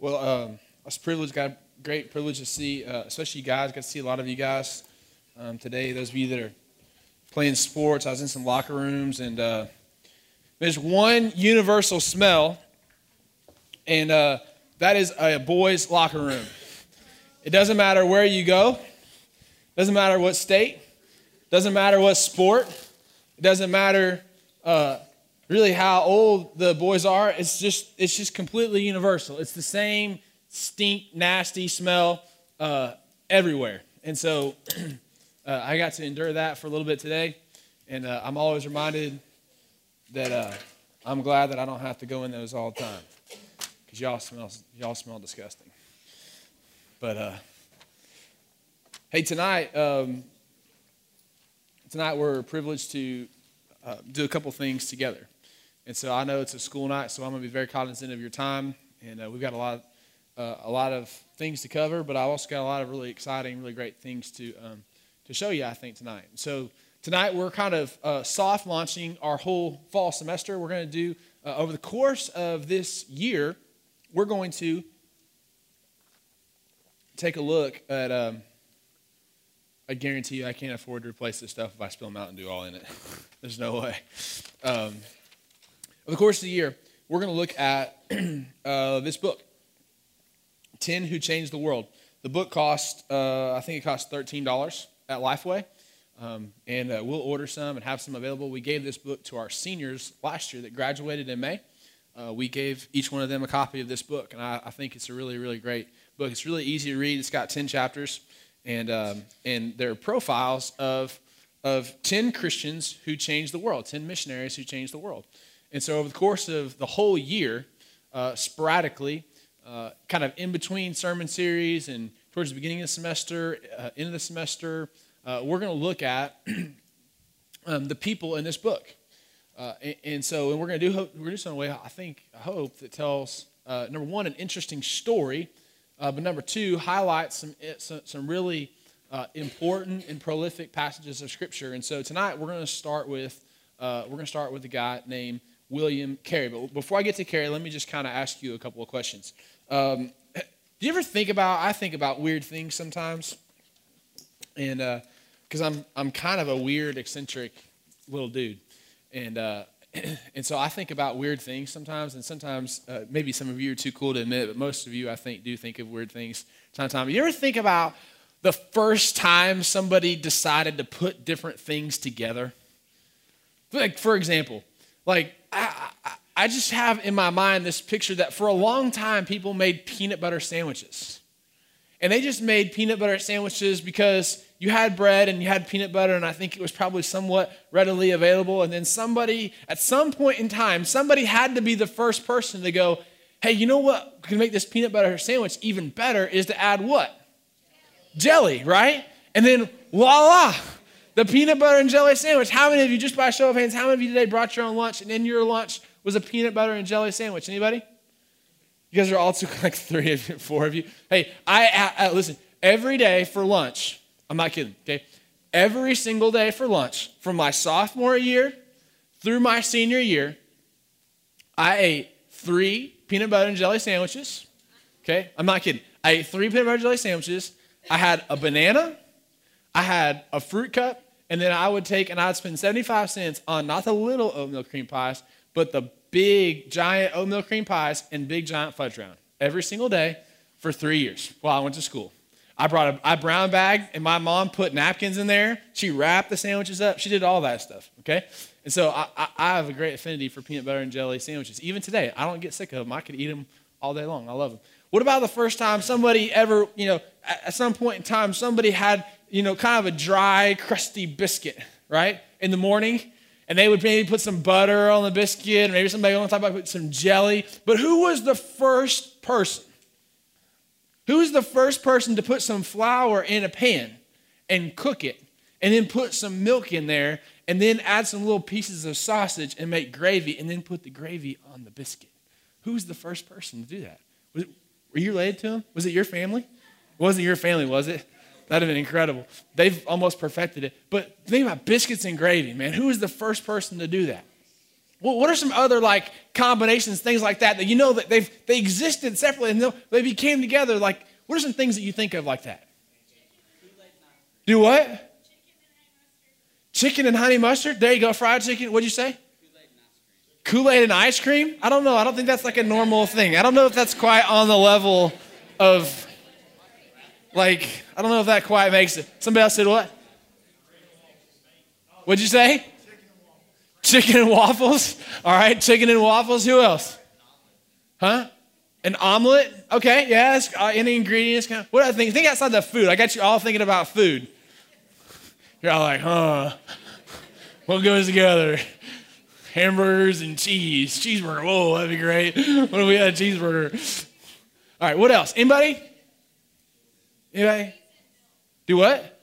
Well, um, I was privileged, got a great privilege to see, uh, especially you guys. Got to see a lot of you guys um, today. Those of you that are playing sports, I was in some locker rooms, and uh, there's one universal smell, and uh, that is a boys' locker room. It doesn't matter where you go, doesn't matter what state, doesn't matter what sport, it doesn't matter uh, really how old the boys are. It's just it's just completely universal. It's the same stink, nasty smell uh, everywhere. And so uh, I got to endure that for a little bit today, and uh, I'm always reminded that uh, I'm glad that I don't have to go in those all the time because y'all smell y'all smell disgusting. But uh, hey, tonight. Um, tonight we're privileged to uh, do a couple things together. And so I know it's a school night, so I'm going to be very cognizant of your time. And uh, we've got a lot, uh, a lot of things to cover, but I also got a lot of really exciting, really great things to um, to show you. I think tonight. So tonight we're kind of uh, soft launching our whole fall semester. We're going to do uh, over the course of this year. We're going to take a look at. Um, I guarantee you, I can't afford to replace this stuff if I spill Mountain Dew all in it. There's no way. Um, over the course of the year, we're going to look at uh, this book, 10 Who Changed the World. The book cost, uh, I think it cost $13 at Lifeway. Um, and uh, we'll order some and have some available. We gave this book to our seniors last year that graduated in May. Uh, we gave each one of them a copy of this book, and I, I, think it's a really, really great book. It's really easy to read. It's got 10 chapters and um, and they're profiles of of ten Christians who changed the world, ten missionaries who changed the world. And so over the course of the whole year, uh, sporadically, uh, kind of in between sermon series and towards the beginning of the semester, uh, end of the semester, uh, we're going to look at um, the people in this book. Uh, and, and, so, and we're going to do we're going to do something way I think I hope that tells uh, number one an interesting story but number two, highlights some, eh, some, some really important and prolific passages of Scripture. And so tonight we're going to start with we're going to start with a guy named William Carey. But before I get to Carey, let me just kind of ask you a couple of questions. Um, do you ever think about? I think about weird things sometimes, and because uh, I'm I'm kind of a weird, eccentric little dude, and uh, and so I think about weird things sometimes, and sometimes uh, maybe some of you are too cool to admit, but most of you, I think, do think of weird things time to time. You ever think about the first time somebody decided to put different things together? Like, for example, like I, I, just have in my mind this picture that for a long time people made peanut butter sandwiches. And they just made peanut butter sandwiches because you had bread and you had peanut butter, and I think it was probably somewhat readily available. And then somebody, at some point in time, somebody had to be the first person to go, hey, you know what can make this peanut butter sandwich even better is to add what? Jelly, right? And then voila, the peanut butter and jelly sandwich. How many of you, just by show of hands, how many of you today brought your own lunch and in your lunch was a peanut butter and jelly sandwich? Anybody? You guys are all too like three of you, four of you. Hey, I, I, I listen. Every day for lunch, I'm not kidding, okay? Every single day for lunch, from my sophomore year through my senior year, I ate three peanut butter and jelly sandwiches. Okay? I'm not kidding. I ate three peanut butter and jelly sandwiches. I had a banana, I had a fruit cup, and then I would take and I'd spend 75 cents on not the little oatmeal cream pies, but the big, giant oatmeal cream pies and big, giant fudge round every single day for three years while I went to school. I brought a, brown bag, and my mom put napkins in there. She wrapped the sandwiches up. She did all that stuff, okay? And so I, I, I have a great affinity for peanut butter and jelly sandwiches. Even today, I don't get sick of them. I could eat them all day long. I love them. What about the first time somebody ever, you know, at some point in time, somebody had, you know, kind of a dry, crusty biscuit, right, in the morning? And they would maybe put some butter on the biscuit, or maybe somebody on top put some jelly. But who was the first person Who was the first person to put some flour in a pan and cook it and then put some milk in there and then add some little pieces of sausage and make gravy and then put the gravy on the biscuit? Who was the first person to do that? It, were you related to him? Was it your family? It wasn't your family, was it? That'd have been incredible. They've almost perfected it. But think about biscuits and gravy, man. Who was the first person to do that? what are some other like combinations, things like that that you know that they've they existed separately and they became together? Like, what are some things that you think of like that? Do what? Chicken and honey mustard. There you go, fried chicken. What'd you say? Kool Aid and ice cream? I don't know. I don't think that's like a normal thing. I don't know if that's quite on the level of, like, I don't know if that quite makes it. Somebody else said what? What'd you say? Chicken and waffles. All right, chicken and waffles. Who else? Huh? An omelet? Okay, yeah. Uh, any ingredients? What I think? Think outside the food. I got you all thinking about food. You're all like, huh? What goes together? Hamburgers and cheese. Cheeseburger. Whoa, that'd be great. What if we had a cheeseburger? All right, what else? Anybody? Anybody? Do what?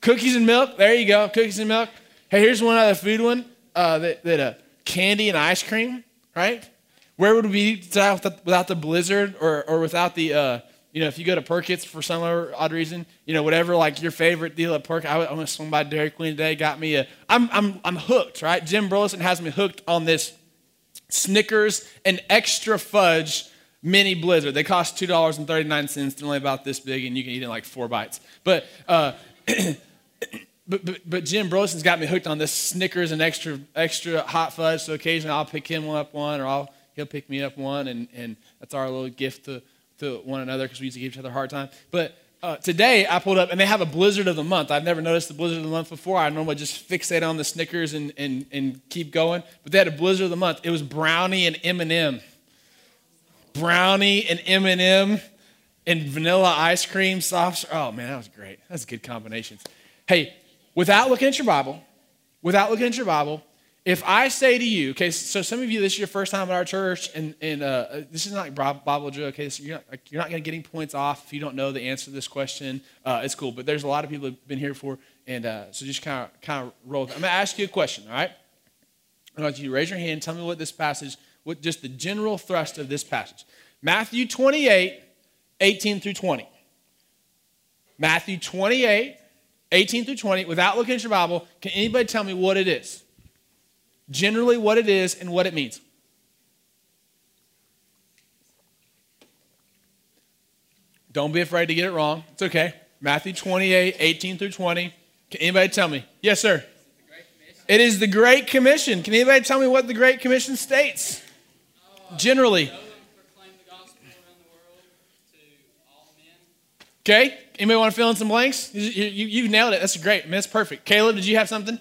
Cookies and milk. There you go. Cookies and milk. Hey, here's one other food one. Uh, that, that uh, candy and ice cream, right? Where would we be without the, without the blizzard or, or without the uh, you know, if you go to Perkins for some odd reason, you know, whatever, like your favorite deal at Perk, I, I went swing by Dairy Queen today, got me a, I'm, I'm, I'm hooked, right? Jim Burleson has me hooked on this Snickers and extra fudge mini blizzard. They cost $2.39. They're only about this big, and you can eat it in like four bites. But, uh, but, but, but Jim Burleson's got me hooked on this Snickers and extra, extra hot fudge, so occasionally I'll pick him up one, or I'll, he'll pick me up one, and, and that's our little gift to to one another because we used to give each other a hard time. But uh, today I pulled up and they have a blizzard of the month. I've never noticed the blizzard of the month before. I normally just fixate on the Snickers and, and, and keep going. But they had a blizzard of the month. It was brownie and M&M. Brownie and M&M and vanilla ice cream, soft. Oh man, that was great. That's a good combinations. Hey, without looking at your Bible, without looking at your Bible, if I say to you, okay, so some of you, this is your first time at our church, and, and uh, this is not like Bible drill, okay, so you're not, like, you're not going to get any points off if you don't know the answer to this question. Uh, it's cool, but there's a lot of people who've been here before, and uh, so just kind of kind of roll. I'm going to ask you a question, all right? I want you to raise your hand, tell me what this passage, what just the general thrust of this passage. Matthew 28, 18 through 20. Matthew 28, 18 through 20, without looking at your Bible, can anybody tell me what it is? generally what it is and what it means. Don't be afraid to get it wrong. It's okay. Matthew 28, 18 through 20. Can anybody tell me? Yes, sir. It is the Great Commission. Can anybody tell me what the Great Commission states? Generally. Okay. Anybody want to fill in some blanks? You, you, you nailed it. That's great. I mean, that's perfect. Caleb, did you have something?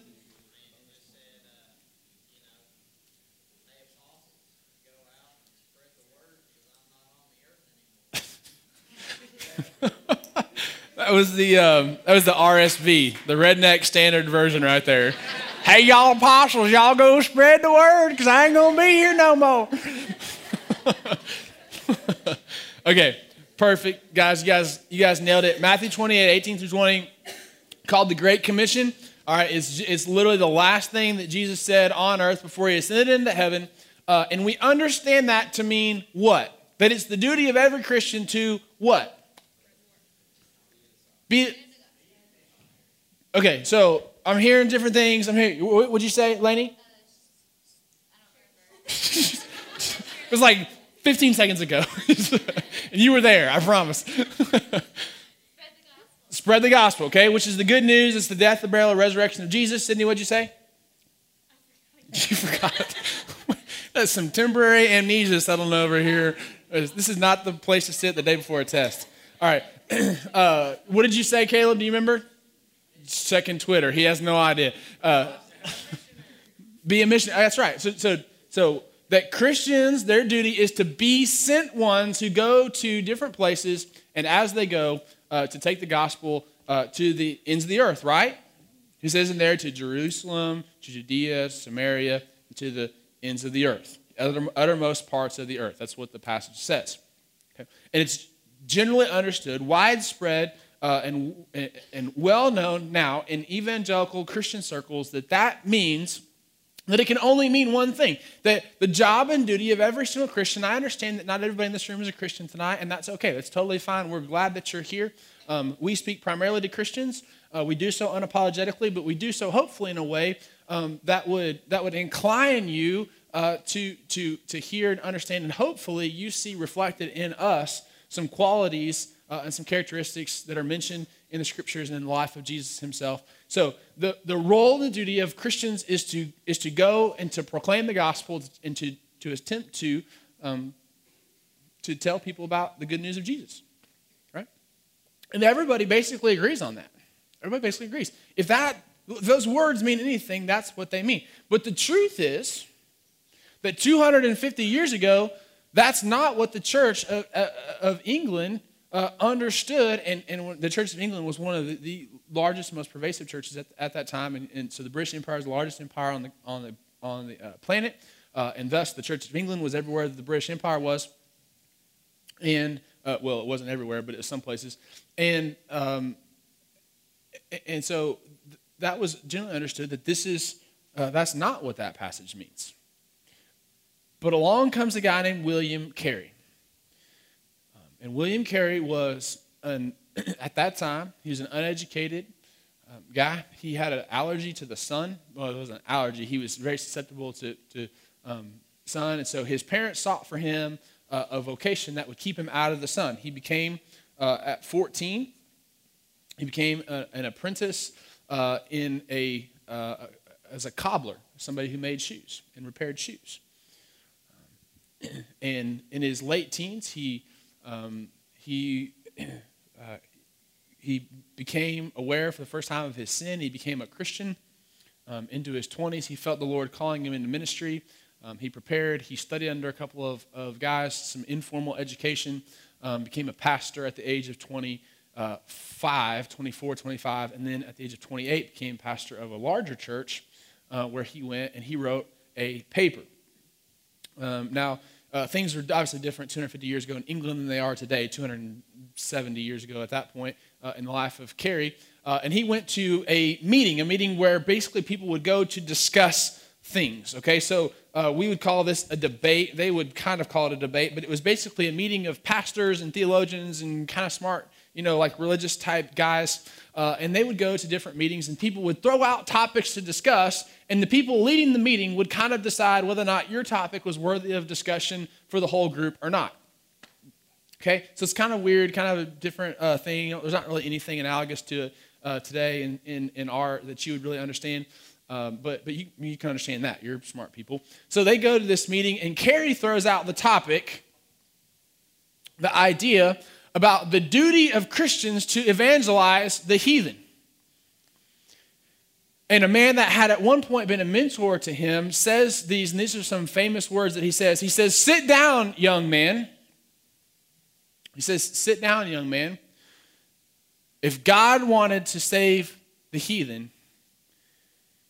that was the um, that was the RSV, the redneck standard version right there. hey y'all apostles, y'all go spread the word because I ain't gonna be here no more. okay, perfect, guys. You guys, you guys nailed it. Matthew 28, 18 through 20, called the Great Commission. All right, it's, it's literally the last thing that Jesus said on earth before he ascended into heaven. Uh, and we understand that to mean what? That it's the duty of every Christian to what? Be okay. So I'm hearing different things. I'm hearing. What would you say, Lainey? it was like 15 seconds ago, and you were there. I promise. Spread the gospel, okay? Which is the good news. It's the death, the burial, resurrection of Jesus. Sydney, what'd you say? You forgot. That's some temporary amnesia settling over here. This is not the place to sit the day before a test. All right. Uh, what did you say, Caleb? Do you remember? Second Twitter. He has no idea. Uh, be a mission. That's right. So, so, so that Christians, their duty is to be sent ones who go to different places, and as they go, uh, to take the gospel uh, to the ends of the earth. Right? He says in there to Jerusalem, to Judea, Samaria, to the ends of the earth, utter, uttermost parts of the earth. That's what the passage says. Okay? And it's generally understood, widespread, uh, and, and well known now in evangelical Christian circles that that means that it can only mean one thing that the job and duty of every single Christian. I understand that not everybody in this room is a Christian tonight, and that's okay. That's totally fine. We're glad that you're here. Um, we speak primarily to Christians. Uh, we do so unapologetically, but we do so hopefully in a way um, that would that would incline you uh, to to to hear and understand, and hopefully you see reflected in us some qualities uh, and some characteristics that are mentioned in the scriptures and in the life of Jesus himself. So the, the role and duty of Christians is to, is to go and to proclaim the gospel and to, to attempt to, um, to tell people about the good news of Jesus. Right? And everybody basically agrees on that. Everybody basically agrees. If that those words mean anything, that's what they mean. But the truth is that 250 years ago, that's not what the church of, of England uh, understood, and, and the Church of England was one of the, the largest, most pervasive churches at, at that time. And, and, so the British Empire is the largest empire on the, on the, on the uh, planet. Uh, and thus, the Church of England was everywhere that the British Empire was. And, uh, well, it wasn't everywhere, but it was some places. And, um, and so that was generally understood that this is, uh, that's not what that passage means. But along comes a guy named William Carey. And William Carey was, an, at that time, he was an uneducated um, guy. He had an allergy to the sun. Well, it wasn't an allergy. He was very susceptible to, to um, sun. And so his parents sought for him uh, a vocation that would keep him out of the sun. He became, uh, at 14, he became a, an apprentice uh, in a, uh, as a cobbler, somebody who made shoes and repaired shoes. And in his late teens, he um, he, uh, he became aware for the first time of his sin. He became a Christian. Um, into his 20s, he felt the Lord calling him into ministry. Um, he prepared. He studied under a couple of, of guys, some informal education, um, became a pastor at the age of 25, 24, 25, and then at the age of 28 became pastor of a larger church uh, where he went and he wrote a paper. Um, now, uh, things were obviously different 250 years ago in England than they are today, 270 years ago at that point uh, in the life of Carey. Uh, and he went to a meeting, a meeting where basically people would go to discuss things. Okay, so uh, we would call this a debate. They would kind of call it a debate, but it was basically a meeting of pastors and theologians and kind of smart, you know, like religious type guys. Uh, and they would go to different meetings, and people would throw out topics to discuss, and the people leading the meeting would kind of decide whether or not your topic was worthy of discussion for the whole group or not. Okay, so it's kind of weird, kind of a different uh, thing. There's not really anything analogous to it uh, today in, in, in art that you would really understand. Um, but but you, you can understand that. You're smart people. So they go to this meeting, and Carey throws out the topic, the idea about the duty of Christians to evangelize the heathen. And a man that had at one point been a mentor to him says these, and these are some famous words that he says. He says, Sit down, young man. He says, Sit down, young man. If God wanted to save the heathen,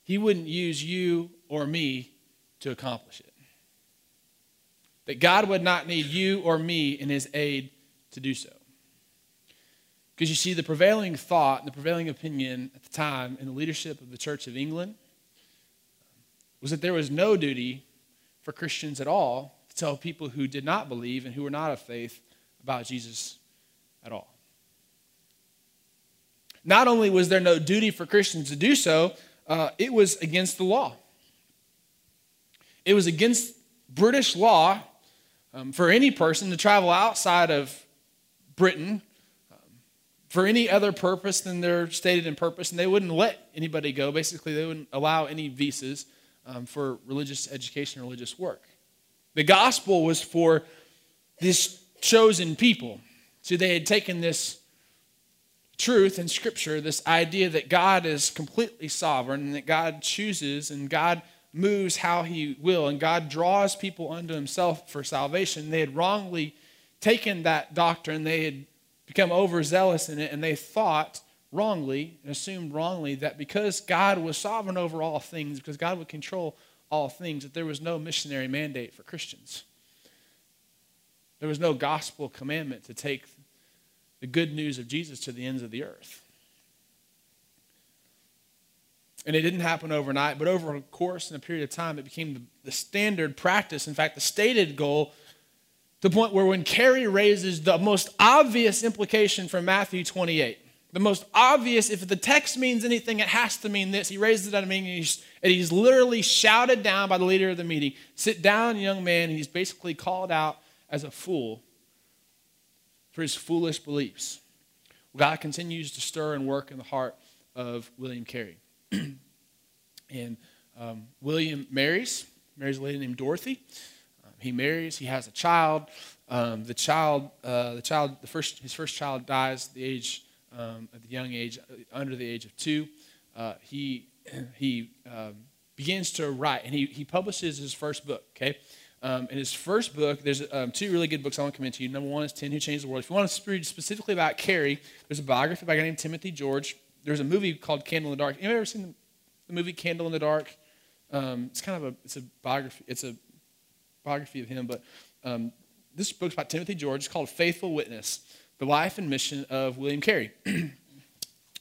he wouldn't use you or me to accomplish it. That God would not need you or me in his aid to do so. Because you see, the prevailing thought, and the prevailing opinion at the time in the leadership of the Church of England was that there was no duty for Christians at all to tell people who did not believe and who were not of faith about Jesus at all. Not only was there no duty for Christians to do so, uh, it was against the law. It was against British law um, for any person to travel outside of Britain for any other purpose than their stated in purpose, and they wouldn't let anybody go. Basically, they wouldn't allow any visas um, for religious education, or religious work. The gospel was for this chosen people. So they had taken this truth in Scripture, this idea that God is completely sovereign and that God chooses and God moves how He will and God draws people unto Himself for salvation. They had wrongly taken that doctrine, they had become overzealous in it, and they thought wrongly and assumed wrongly that because God was sovereign over all things, because God would control all things, that there was no missionary mandate for Christians. There was no gospel commandment to take the good news of Jesus to the ends of the earth. And it didn't happen overnight, but over a course and a period of time, it became the, the standard practice. In fact, the stated goal the point where when Carey raises the most obvious implication from Matthew 28, the most obvious, if the text means anything, it has to mean this. He raises it out of meaning, and he's, and he's literally shouted down by the leader of the meeting Sit down, young man. He's basically called out as a fool for his foolish beliefs. God continues to stir and work in the heart of William Carey. and um, William marries, marries a lady named Dorothy. He marries, he has a child. Um, the child, uh, the child, the first, his first child dies at the age, um, at the young age, uh, under the age of two. Uh, he he um, begins to write, and he he publishes his first book. Okay, um, in his first book, there's um, two really good books I want to commend to you. Number one is 10 Who Changed the World. If you want to read specifically about Carey, there's a biography by a guy named Timothy George. There's a movie called Candle in the Dark. Anybody ever seen the, the movie Candle in the Dark? Um, it's kind of a, it's a biography. It's a biography of him, but um, this book's by Timothy George. It's called Faithful Witness, the life and mission of William Carey. I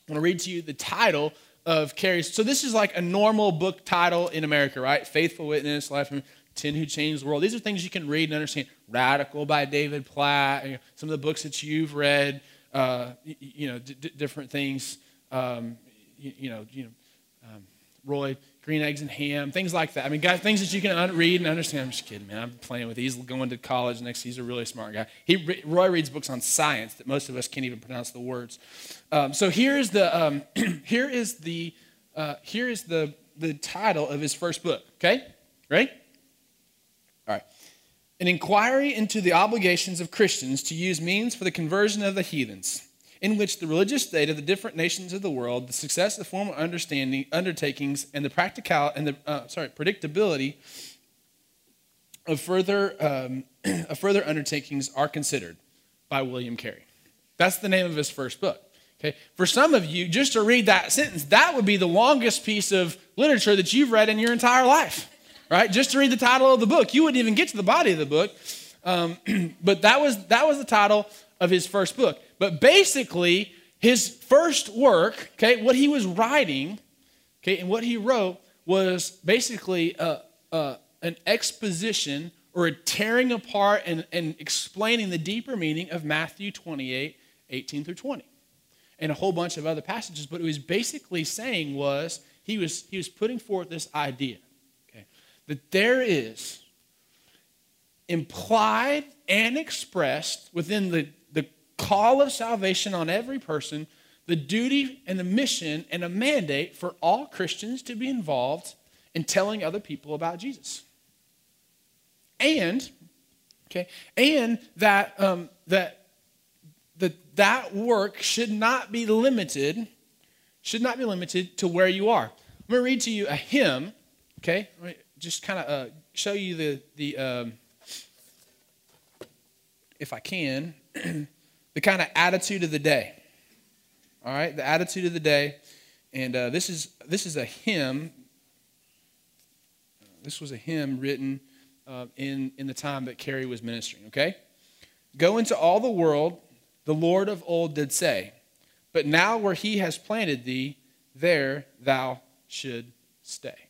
want to read to you the title of Carey's. So this is like a normal book title in America, right? Faithful Witness, life and 10 Who Changed the World. These are things you can read and understand. Radical by David Platt, you know, some of the books that you've read, uh, you, you, know, d- different things, um, you, you, know, you know um, Roy, Green Eggs and Ham, things like that. I mean, guys, things that you can un- read and understand. I'm just kidding, man. I'm playing with. He's going to college next. He's a really smart guy. He, Roy reads books on science that most of us can't even pronounce the words. Um, so here's the, um, here is the, uh, here is the, the title of his first book. Okay, ready? All right. An inquiry into the obligations of Christians to use means for the conversion of the heathens, in which the religious state of the different nations of the world, the success of formal understanding, undertakings, and the practical and the uh, sorry predictability of further um, of further undertakings are considered by William Carey. That's the name of his first book. Okay, for some of you, just to read that sentence, that would be the longest piece of literature that you've read in your entire life right? Just to read the title of the book. You wouldn't even get to the body of the book. Um, but that was, that was the title of his first book. But basically, his first work, okay, what he was writing, okay, and what he wrote was basically a, a, an exposition or a tearing apart and, and explaining the deeper meaning of Matthew 28, 18 through 20. And a whole bunch of other passages. But he was basically saying was he was, he was putting forth this idea okay, that there is implied and expressed within the call of salvation on every person the duty and the mission and a mandate for all Christians to be involved in telling other people about Jesus. And, okay, and that, um, that, that that work should not be limited, should not be limited to where you are. I'm going to read to you a hymn, okay? just kind of uh, show you the, the um, if I can, the kind of attitude of the day. All right, the attitude of the day. And uh, this, is, this is a hymn. This was a hymn written uh, in, in the time that Carey was ministering, okay? Go into all the world, the Lord of old did say, but now where he has planted thee, there thou should stay.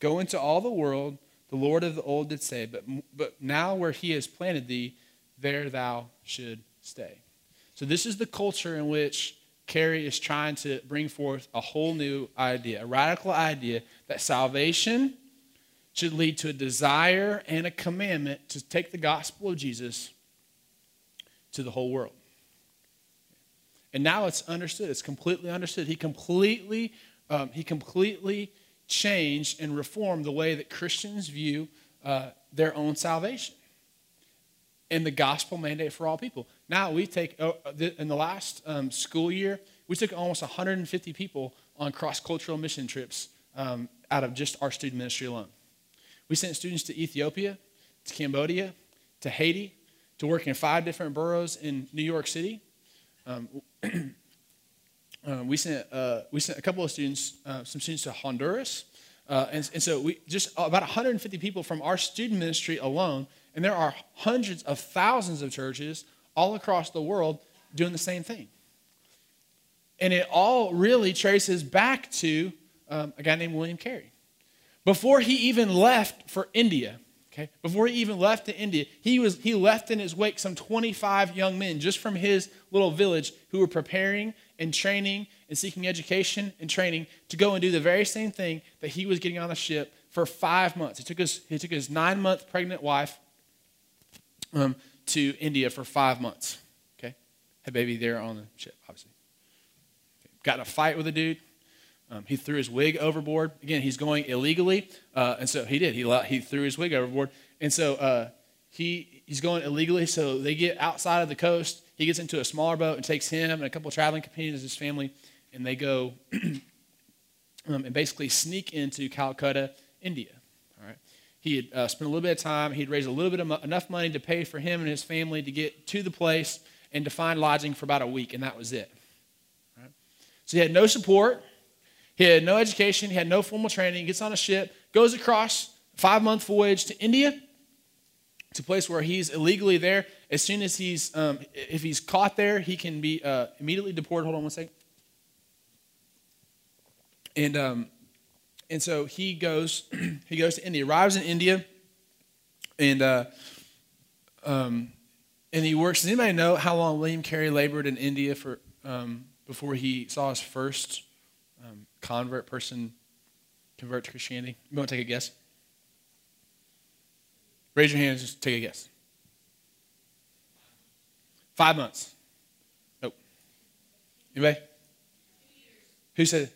Go into all the world, the Lord of the old did say, but, but now where he has planted thee, there thou should stay. So, this is the culture in which Carey is trying to bring forth a whole new idea, a radical idea that salvation should lead to a desire and a commandment to take the gospel of Jesus to the whole world. And now it's understood. It's completely understood. He completely, um, he completely change and reform the way that Christians view uh, their own salvation and the gospel mandate for all people. Now, we take, uh, in the last um, school year, we took almost 150 people on cross cultural mission trips um, out of just our student ministry alone. We sent students to Ethiopia, to Cambodia, to Haiti, to work in five different boroughs in New York City. Um, um, we sent uh, we sent a couple of students, uh, some students to Honduras, uh, and, and, so we just about 150 people from our student ministry alone, and there are hundreds of thousands of churches all across the world doing the same thing. And it all really traces back to um, a guy named William Carey. Before he even left for India, okay, before he even left to India, he, was, he left in his wake some 25 young men just from his little village who were preparing and training and seeking education and training to go and do the very same thing that he was getting on the ship for five months. He took his, he took his nine month pregnant wife um, to India for five months. Okay? Had baby there on the ship, obviously. Got in a fight with a dude. Um, he threw his wig overboard. Again, he's going illegally. Uh, and so he did. He, he threw his wig overboard. And so uh, he, he's going illegally. So they get outside of the coast. He gets into a smaller boat and takes him and a couple of traveling companions, his family, and they go um, and basically sneak into Calcutta, India. All right. He had uh, spent a little bit of time. He'd raised a little bit of mo- enough money to pay for him and his family to get to the place and to find lodging for about a week, and that was it. Right. So he had no support. He had no education. He had no formal training. He gets on a ship, goes across five month voyage to India. to a place where he's illegally there. As soon as he's, um, if he's caught there, he can be uh, immediately deported. Hold on one second. And um, and so he goes he goes to India, arrives in India, and uh, um, and he works. Does anybody know how long William Carey labored in India for um, before he saw his first um, convert person convert to Christianity? You want to take a guess? Raise your hands. Just take a guess. Five months. Nope. Anybody? Who said?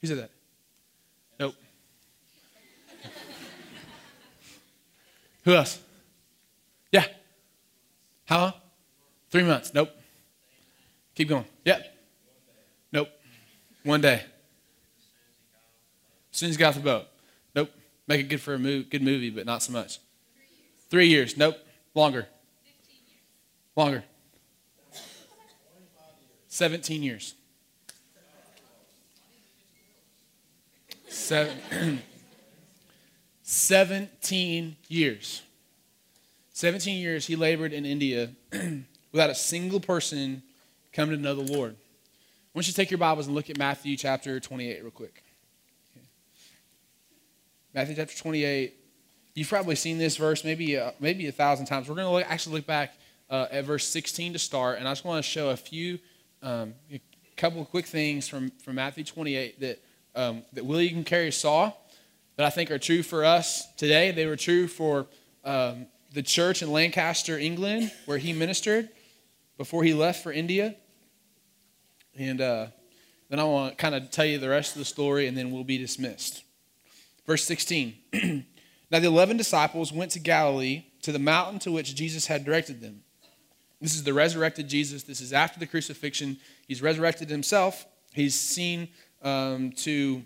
Who said that? Nope. Who else? Yeah. How long? Three months. Nope. Keep going. Yep. Nope. One day. As soon as he got off the boat. Nope. Make it good for a good movie, but not so much. Three years. Nope. Longer. Longer. 17 years. Seven, 17 years. 17 years he labored in India without a single person coming to know the Lord. I want you to take your Bibles and look at Matthew chapter 28 real quick. Matthew chapter 28. You've probably seen this verse maybe, uh, maybe a thousand times. We're going to actually look back uh, at verse 16 to start, and I just want to show a few, um, a couple of quick things from, from Matthew 28 that um, that William Carey saw that I think are true for us today. They were true for um, the church in Lancaster, England, where he ministered before he left for India. And uh, then I want to kind of tell you the rest of the story, and then we'll be dismissed. Verse 16. now the eleven disciples went to Galilee, to the mountain to which Jesus had directed them. This is the resurrected Jesus. This is after the crucifixion. He's resurrected himself. He's seen um, to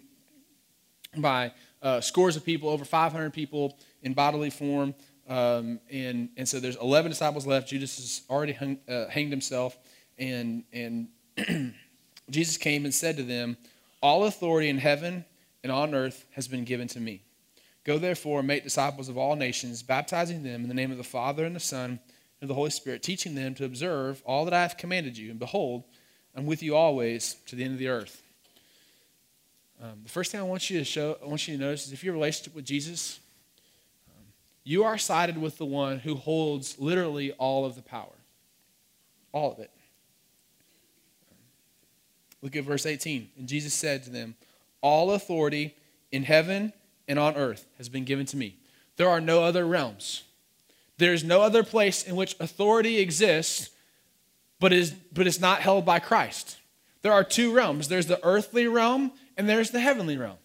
by uh, scores of people, over 500 people in bodily form. Um, and, and so there's 11 disciples left. Judas has already hung, uh, hanged himself. And, and Jesus came and said to them, All authority in heaven and on earth has been given to me. Go therefore and make disciples of all nations, baptizing them in the name of the Father and the Son and the Holy Spirit, teaching them to observe all that I have commanded you. And behold, I'm with you always to the end of the earth. Um, the first thing I want you to show, I want you to notice is if your relationship with Jesus, um, you are sided with the one who holds literally all of the power, all of it. Look at verse 18. And Jesus said to them, All authority in heaven and on earth has been given to me. There are no other realms. There is no other place in which authority exists, but is, but is not held by Christ. There are two realms there's the earthly realm and there's the heavenly realm.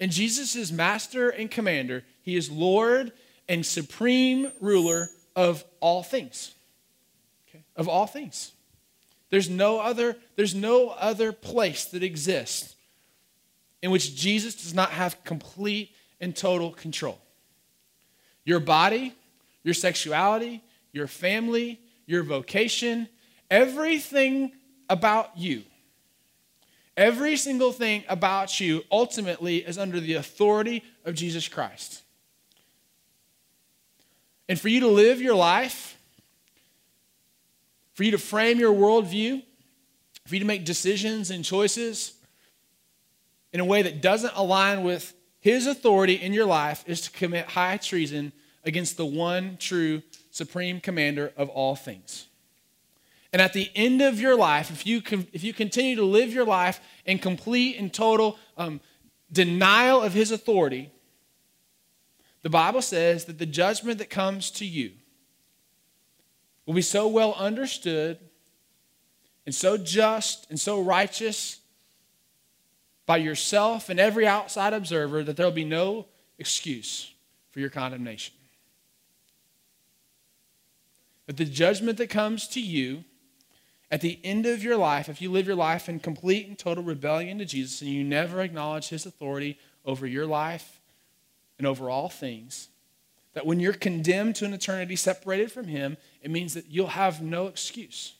And Jesus is master and commander, he is Lord and supreme ruler of all things. Okay? Of all things. There's no other there's no other place that exists in which Jesus does not have complete and total control. Your body, your sexuality, your family, your vocation, everything about you Every single thing about you ultimately is under the authority of Jesus Christ. And for you to live your life, for you to frame your worldview, for you to make decisions and choices in a way that doesn't align with his authority in your life is to commit high treason against the one true supreme commander of all things. And at the end of your life, if you, if you continue to live your life in complete and total um, denial of his authority, the Bible says that the judgment that comes to you will be so well understood and so just and so righteous by yourself and every outside observer that there will be no excuse for your condemnation. That the judgment that comes to you at the end of your life, if you live your life in complete and total rebellion to Jesus and you never acknowledge his authority over your life and over all things, that when you're condemned to an eternity separated from him, it means that you'll have no excuse.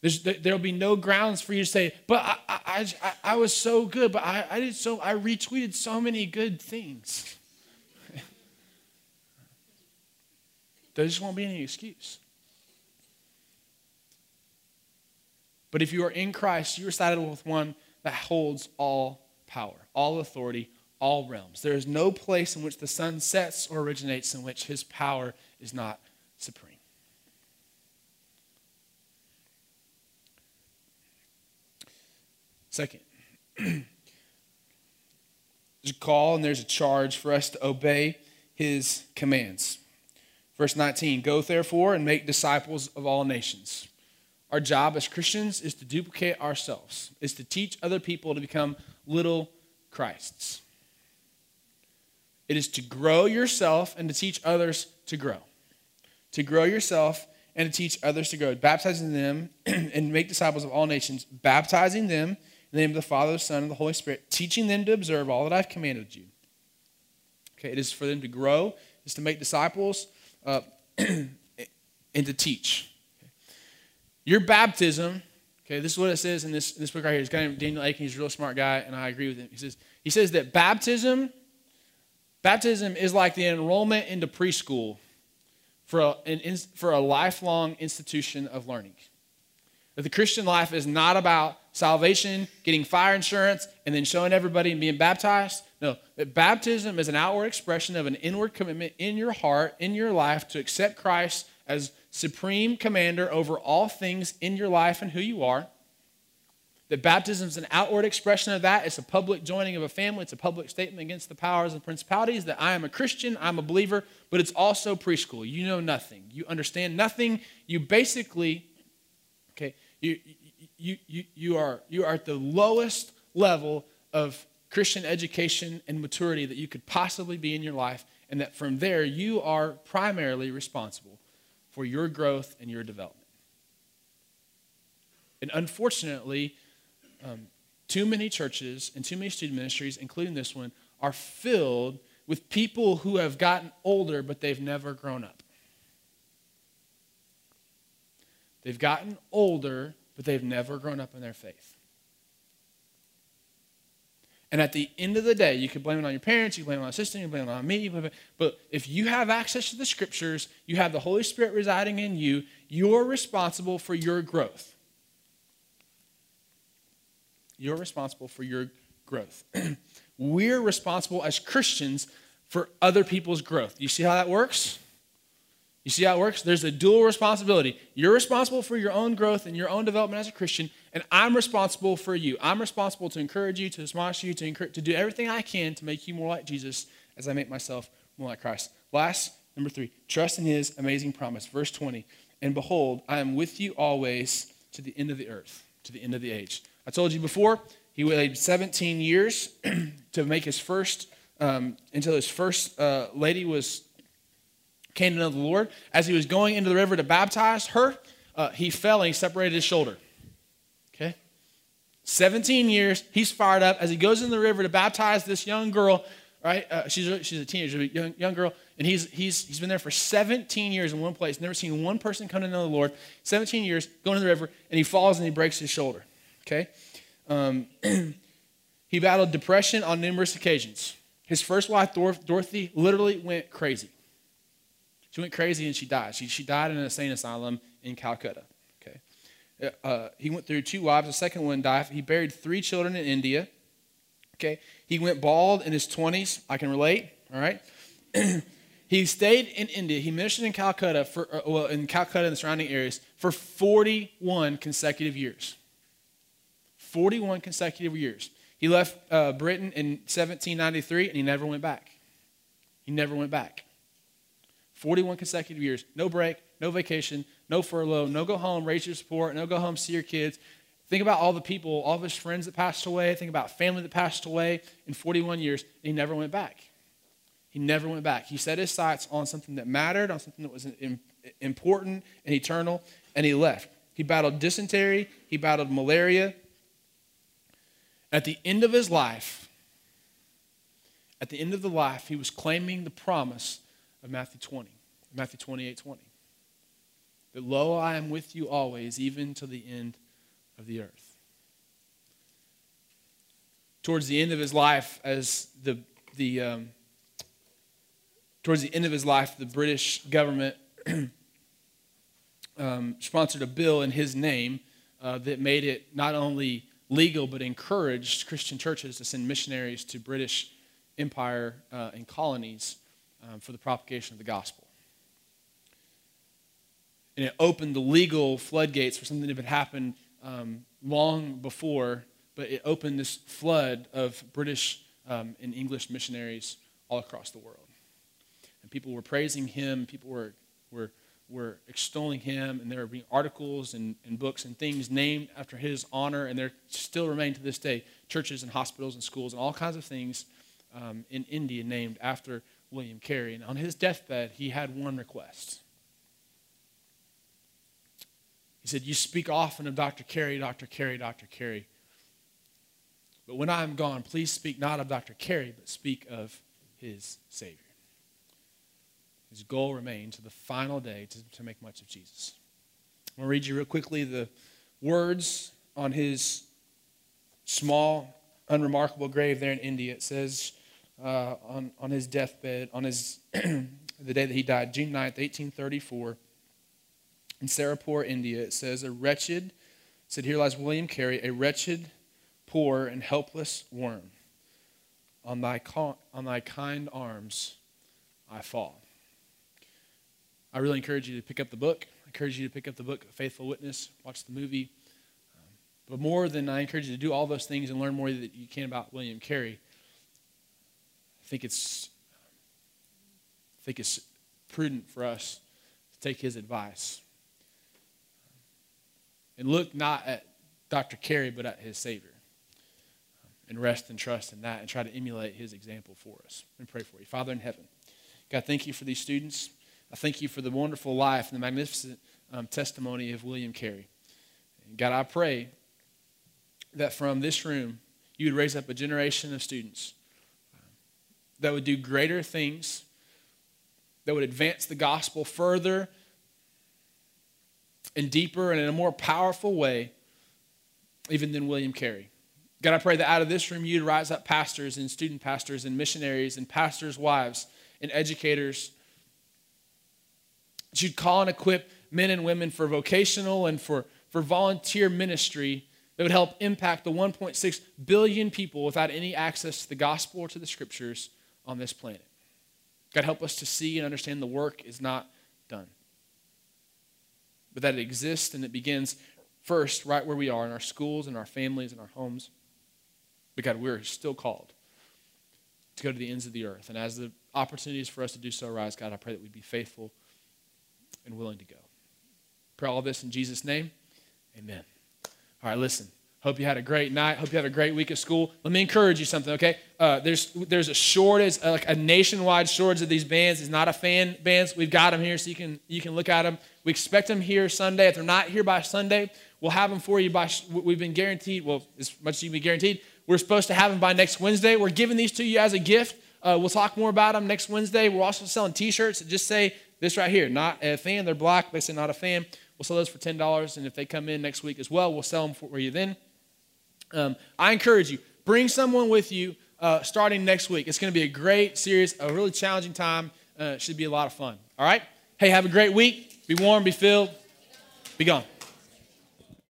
There's, there'll be no grounds for you to say, but I, I, I, I was so good, but I, I did so, I retweeted so many good things. There just won't be any excuse. But if you are in Christ, you are saddled with one that holds all power, all authority, all realms. There is no place in which the sun sets or originates in which his power is not supreme. Second, there's a call and there's a charge for us to obey his commands. Verse 19 Go therefore and make disciples of all nations. Our job as Christians is to duplicate ourselves, is to teach other people to become little Christs. It is to grow yourself and to teach others to grow. To grow yourself and to teach others to grow, baptizing them and make disciples of all nations, baptizing them in the name of the Father, the Son, and the Holy Spirit, teaching them to observe all that I've commanded you. Okay, it is for them to grow, is to make disciples, uh, and to teach. Your baptism, okay, this is what it says in this, in this book right here. This guy named Daniel Akin, he's a real smart guy, and I agree with him. He says, he says that baptism, baptism is like the enrollment into preschool for a, an, for a lifelong institution of learning. That the Christian life is not about salvation, getting fire insurance, and then showing everybody and being baptized. No, that baptism is an outward expression of an inward commitment in your heart, in your life, to accept Christ as supreme commander over all things in your life and who you are. That baptism is an outward expression of that. It's a public joining of a family. It's a public statement against the powers and principalities that I am a Christian, I'm a believer, but it's also preschool. You know nothing. You understand nothing. You basically, okay, you, you, you, you, are, you are at the lowest level of Christian education and maturity that you could possibly be in your life, and that from there you are primarily responsible for your growth and your development. And unfortunately, um, too many churches and too many student ministries, including this one, are filled with people who have gotten older but they've never grown up. They've gotten older but they've never grown up in their faith. And at the end of the day, you can blame it on your parents, you blame it on a sister, you blame it on me. But if you have access to the scriptures, you have the Holy Spirit residing in you, you're responsible for your growth. You're responsible for your growth. We're responsible as Christians for other people's growth. You see how that works? You see how it works? There's a dual responsibility. You're responsible for your own growth and your own development as a Christian, and I'm responsible for you. I'm responsible to encourage you, to admonish you, to, encourage, to do everything I can to make you more like Jesus as I make myself more like Christ. Last, number three, trust in his amazing promise. Verse 20, and behold, I am with you always to the end of the earth, to the end of the age. I told you before, he waited 17 years to make his first, um, until his first uh, lady was came to know the Lord. As he was going into the river to baptize her, uh, he fell and he separated his shoulder. Okay? 17 years, he's fired up. As he goes in the river to baptize this young girl, right? Uh, she's, a, she's a teenager, a young, young girl, and he's, he's, he's been there for 17 years in one place, never seen one person come to know the Lord. 17 years, going in the river, and he falls and he breaks his shoulder. Okay? Um, he battled depression on numerous occasions. His first wife, Dorothy, literally went crazy. She went crazy and she died. She, she died in an insane asylum in Calcutta. Okay? uh, he went through two wives. The second one died. He buried three children in India. Okay. He went bald in his 20s. I can relate. All right. he stayed in India. He ministered in Calcutta for uh, well in Calcutta and the surrounding areas for 41 consecutive years. 41 consecutive years. He left uh, Britain in 1793 and he never went back. He never went back. 41 consecutive years, no break, no vacation, no furlough, no go home, raise your support, no go home, see your kids. Think about all the people, all of his friends that passed away. Think about family that passed away in 41 years. he never went back. He never went back. He set his sights on something that mattered, on something that was important and eternal, and he left. He battled dysentery, he battled malaria. At the end of his life, at the end of the life, he was claiming the promise of Matthew 20, Matthew 28 20. That lo, I am with you always, even to the end of the earth. Towards the end of his life, as the, the um, towards the end of his life, the British government um, sponsored a bill in his name uh, that made it not only legal but encouraged Christian churches to send missionaries to British Empire uh, and colonies um, for the propagation of the gospel. And it opened the legal floodgates for something that had happened um, long before, but it opened this flood of British um, and English missionaries all across the world. And people were praising him, people were, were, were extolling him, and there were being articles and, and books and things named after his honor, and there still remain to this day churches and hospitals and schools and all kinds of things um, in India named after William Carey. And on his deathbed, he had one request. He said, You speak often of Dr. Carey, Dr. Carey, Dr. Carey. But when I am gone, please speak not of Dr. Carey, but speak of his Savior. His goal remained to the final day to, to make much of Jesus. I'm going to read you real quickly the words on his small, unremarkable grave there in India. It says, uh, on, on his deathbed, on his the day that he died, June 9th, 1834, in Serampore, India. It says, A wretched, said, Here lies William Carey, a wretched, poor, and helpless worm. On thy, on thy kind arms I fall. I really encourage you to pick up the book. I encourage you to pick up the book, Faithful Witness, watch the movie. Um, but more than I encourage you to do all those things and learn more that you can about William Carey, think it's, I think it's prudent for us to take his advice and look not at Dr. Carey, but at his Savior. And rest and trust in that and try to emulate his example for us. And pray for you. Father in heaven, God, thank you for these students. I thank you for the wonderful life and the magnificent um, testimony of William Carey. And God, I pray that from this room, you would raise up a generation of students that would do greater things, that would advance the gospel further and deeper and in a more powerful way, even than William Carey. God, I pray that out of this room you'd rise up pastors and student pastors and missionaries and pastors' wives and educators. That you'd call and equip men and women for vocational and for, for volunteer ministry that would help impact the 1.6 billion people without any access to the gospel or to the scriptures on this planet. God, help us to see and understand the work is not done, but that it exists and it begins first right where we are in our schools, in our families, in our homes. But God, we're still called to go to the ends of the earth. And as the opportunities for us to do so arise, God, I pray that we'd be faithful and willing to go. Pray all this in Jesus' name. Amen. All right, listen. Hope you had a great night. Hope you had a great week of school. Let me encourage you something, okay? Uh, there's there's a shortage, uh, like a nationwide shortage of these bands. It's not a fan bands. We've got them here, so you can you can look at them. We expect them here Sunday. If they're not here by Sunday, we'll have them for you by. We've been guaranteed. Well, as much as you can be guaranteed, we're supposed to have them by next Wednesday. We're giving these to you as a gift. Uh, we'll talk more about them next Wednesday. We're also selling T-shirts that just say this right here, not a fan. They're black. They say not a fan. We'll sell those for ten dollars, and if they come in next week as well, we'll sell them for you then. Um, I encourage you, bring someone with you uh, starting next week. It's going to be a great series, a really challenging time. Uh, should be a lot of fun. All right? Hey, have a great week. Be warm, be filled, be gone.